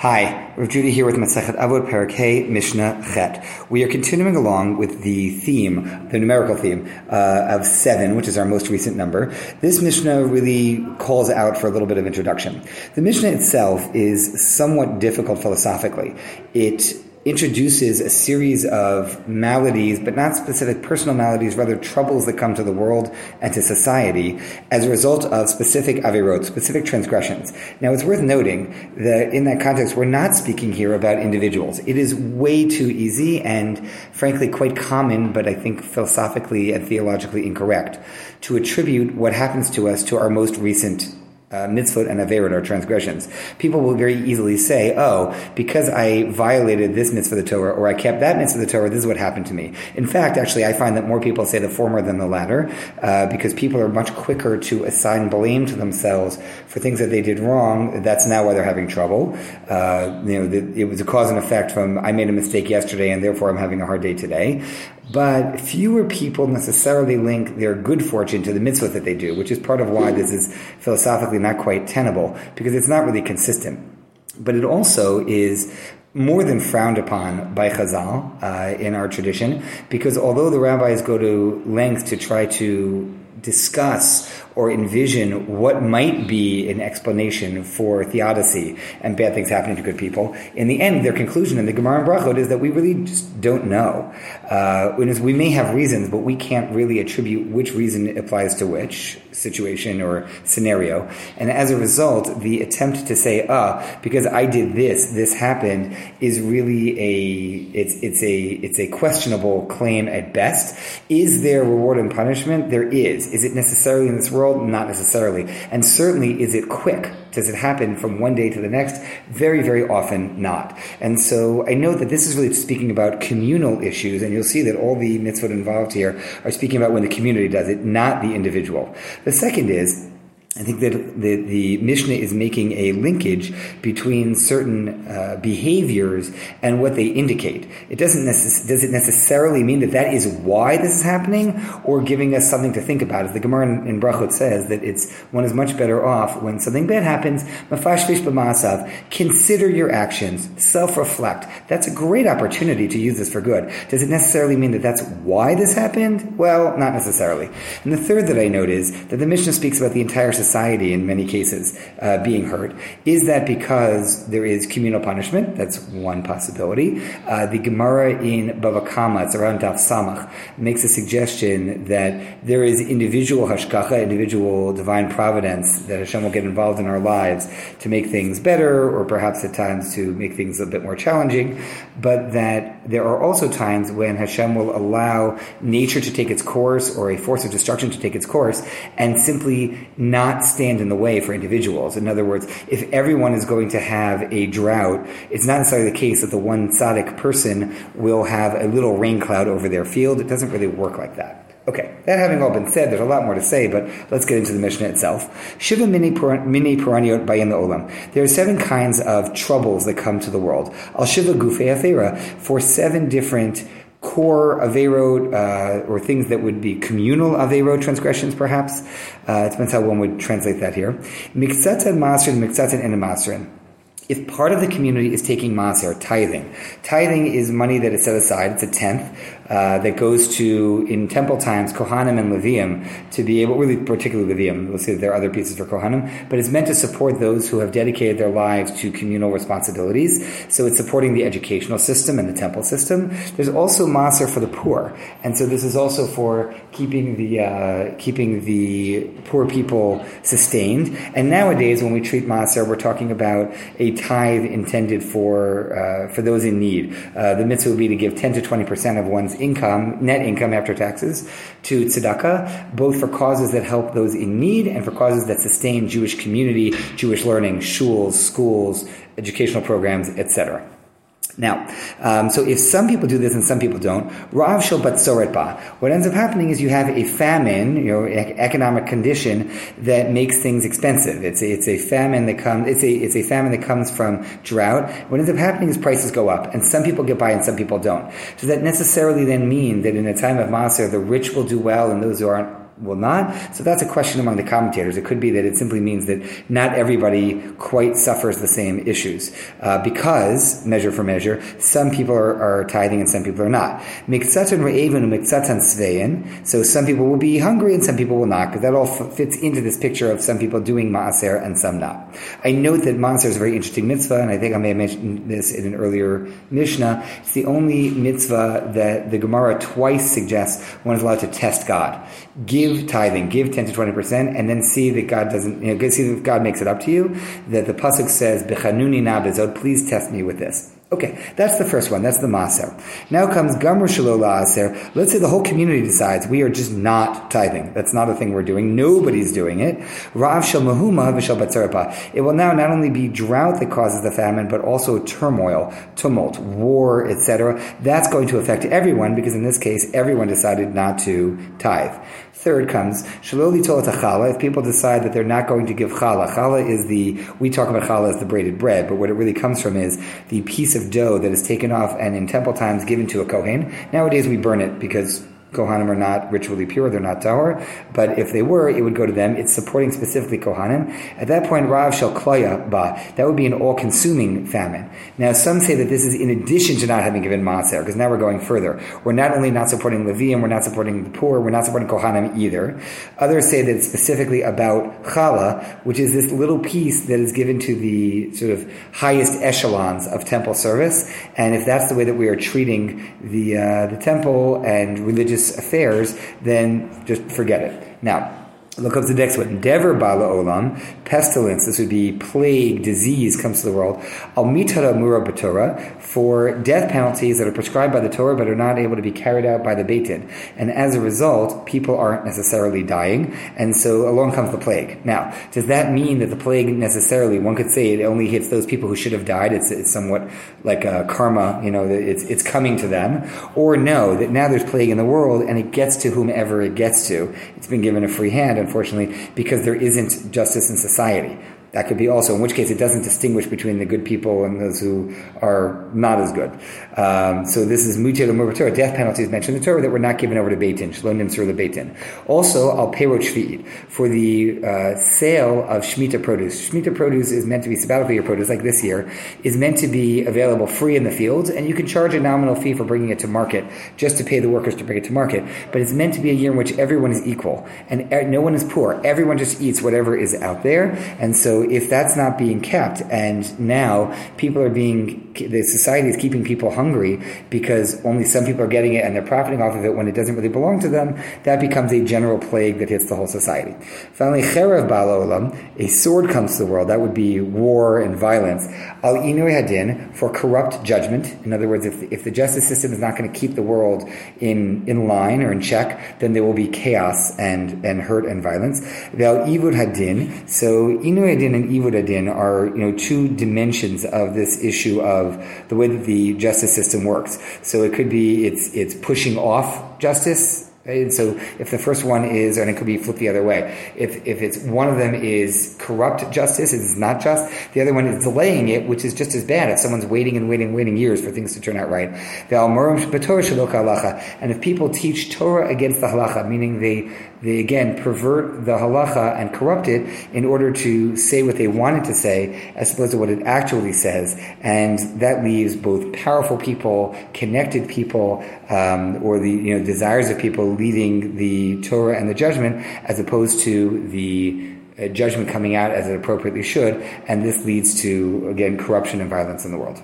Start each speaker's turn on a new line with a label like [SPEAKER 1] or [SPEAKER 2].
[SPEAKER 1] Hi, Rav Judy here with Masechet Avot Parakeh Mishnah Chet. We are continuing along with the theme, the numerical theme uh, of seven, which is our most recent number. This Mishnah really calls out for a little bit of introduction. The Mishnah itself is somewhat difficult philosophically. It introduces a series of maladies, but not specific personal maladies, rather troubles that come to the world and to society as a result of specific avirot, specific transgressions. Now, it's worth noting that in that context, we're not speaking here about individuals. It is way too easy and, frankly, quite common, but I think philosophically and theologically incorrect, to attribute what happens to us to our most recent uh, mitzvot and averot or transgressions. People will very easily say, "Oh, because I violated this mitzvah of the Torah or I kept that mitzvah of the Torah, this is what happened to me." In fact, actually, I find that more people say the former than the latter uh, because people are much quicker to assign blame to themselves for things that they did wrong. That's now why they're having trouble. Uh, you know, the, it was a cause and effect from I made a mistake yesterday and therefore I'm having a hard day today. But fewer people necessarily link their good fortune to the mitzvah that they do, which is part of why this is philosophically not quite tenable, because it's not really consistent. But it also is more than frowned upon by Chazal uh, in our tradition, because although the rabbis go to lengths to try to discuss or envision what might be an explanation for theodicy and bad things happening to good people. In the end, their conclusion in the Gemara and Brachot is that we really just don't know. Uh, we may have reasons, but we can't really attribute which reason applies to which situation or scenario. And as a result, the attempt to say, ah, because I did this, this happened, is really a it's it's a it's a questionable claim at best. Is there reward and punishment? There is. Is it necessarily in this world? world? Not necessarily. And certainly, is it quick? Does it happen from one day to the next? Very, very often not. And so I know that this is really speaking about communal issues, and you'll see that all the mitzvot involved here are speaking about when the community does it, not the individual. The second is, I think that the, the Mishnah is making a linkage between certain uh, behaviors and what they indicate. It doesn't necess- does it necessarily mean that that is why this is happening, or giving us something to think about. As the Gemara in, in Brachot says, that it's one is much better off when something bad happens. Mafashvish b'masav. Consider your actions. Self-reflect. That's a great opportunity to use this for good. Does it necessarily mean that that's why this happened? Well, not necessarily. And the third that I note is that the Mishnah speaks about the entire society in many cases uh, being hurt. Is that because there is communal punishment? That's one possibility. Uh, the Gemara in Bava Kama, it's around Daf Samach, makes a suggestion that there is individual hashgacha, individual divine providence that Hashem will get involved in our lives to make things better, or perhaps at times to make things a bit more challenging, but that there are also times when Hashem will allow nature to take its course or a force of destruction to take its course and simply not not stand in the way for individuals. In other words, if everyone is going to have a drought, it's not necessarily the case that the one tzaddik person will have a little rain cloud over their field. It doesn't really work like that. Okay, that having all been said, there's a lot more to say, but let's get into the Mishnah itself. Shiva mini paraniot bayin the olam. There are seven kinds of troubles that come to the world. Al shiva afera for seven different core Averot, uh, or things that would be communal Averot transgressions, perhaps. Uh, it depends how one would translate that here. Miktzatan Masrin, Miktzatan and Masrin if part of the community is taking maser, tithing, tithing is money that is set aside, it's a tenth, uh, that goes to, in temple times, Kohanim and Leviim, to be able, really particularly Leviim, we'll see that there are other pieces for Kohanim, but it's meant to support those who have dedicated their lives to communal responsibilities. So it's supporting the educational system and the temple system. There's also maser for the poor, and so this is also for keeping the, uh, keeping the poor people sustained. And nowadays, when we treat maser, we're talking about a tithe intended for uh, for those in need. Uh, the mitzvah would be to give 10 to 20 percent of one's income, net income after taxes, to tzedakah, both for causes that help those in need and for causes that sustain Jewish community, Jewish learning, shuls, schools, educational programs, etc. Now, um, so if some people do this and some people don't, Rav shel batzoret ba. What ends up happening is you have a famine, you know, economic condition that makes things expensive. It's a, it's a famine that comes. It's a it's a famine that comes from drought. What ends up happening is prices go up, and some people get by and some people don't. Does that necessarily then mean that in a time of maser, the rich will do well and those who aren't will not. So that's a question among the commentators. It could be that it simply means that not everybody quite suffers the same issues uh, because measure for measure, some people are, are tithing and some people are not. Re'evin. So some people will be hungry and some people will not, because that all f- fits into this picture of some people doing maaser and some not. I note that maaser is a very interesting mitzvah, and I think I may have mentioned this in an earlier Mishnah. It's the only mitzvah that the Gemara twice suggests one is allowed to test God. Give tithing, give 10 to 20%, and then see that God doesn't, you know, see that God makes it up to you. That the Pasuk says, Bechanuni na please test me with this. Okay, that's the first one. That's the maser. Now comes gamru shalola aser. Let's say the whole community decides we are just not tithing. That's not a thing we're doing. Nobody's doing it. Rav shel mahuma v'shel batzarpa. It will now not only be drought that causes the famine, but also turmoil, tumult, war, etc. That's going to affect everyone because in this case, everyone decided not to tithe. Third comes shaloli tolat challah. If people decide that they're not going to give challah, challah is the we talk about challah as the braided bread, but what it really comes from is the piece of dough that is taken off and in temple times given to a kohen. Nowadays we burn it because Kohanim are not ritually pure, they're not tahor, but if they were, it would go to them. It's supporting specifically Kohanim. At that point, Rav shall kloya ba. That would be an all-consuming famine. Now, some say that this is in addition to not having given Maser, because now we're going further. We're not only not supporting Leviim, we're not supporting the poor, we're not supporting Kohanim either. Others say that it's specifically about Chala, which is this little piece that is given to the sort of highest echelons of temple service. And if that's the way that we are treating the, uh, the temple and religious affairs, then just forget it. Now, Look up the next one. Dever bala olam, pestilence. This would be plague, disease comes to the world. Al mitara mura for death penalties that are prescribed by the Torah but are not able to be carried out by the Beit Din. And as a result, people aren't necessarily dying, and so along comes the plague. Now, does that mean that the plague necessarily? One could say it only hits those people who should have died. It's, it's somewhat like a karma. You know, it's it's coming to them. Or no, that now there's plague in the world and it gets to whomever it gets to. It's been given a free hand unfortunately, because there isn't justice in society. That could be also, in which case it doesn't distinguish between the good people and those who are not as good. Um, so this is mutir Torah. Death penalty is mentioned in the Torah that were not given over to Beit Din. Shalom nimsur Beit Din. Also, al perot shvi'it for the uh, sale of shmita produce. Shmita produce is meant to be sabbatical year produce, like this year, is meant to be available free in the fields, and you can charge a nominal fee for bringing it to market just to pay the workers to bring it to market. But it's meant to be a year in which everyone is equal and no one is poor. Everyone just eats whatever is out there, and so if that's not being kept, and now people are being, the society is keeping people hungry because only some people are getting it and they're profiting off of it when it doesn't really belong to them, that becomes a general plague that hits the whole society. Finally, cherev ba'alolam, a sword comes to the world. That would be war and violence. Al inu hadin, for corrupt judgment. In other words, if the, if the justice system is not going to keep the world in, in line or in check, then there will be chaos and, and hurt and violence. Val ivud hadin, so inu hadin Adin and Adin are, you know, two dimensions of this issue of the way that the justice system works. So it could be it's it's pushing off justice and so if the first one is, and it could be flipped the other way, if, if it's one of them is corrupt justice, it's not just, the other one is delaying it, which is just as bad if someone's waiting and waiting and waiting years for things to turn out right. And if people teach Torah against the halacha, meaning they, they again pervert the halacha and corrupt it in order to say what they wanted to say as opposed to what it actually says. And that leaves both powerful people, connected people, um, or the you know desires of people leading the Torah and the judgment, as opposed to the uh, judgment coming out as it appropriately should, and this leads to again corruption and violence in the world.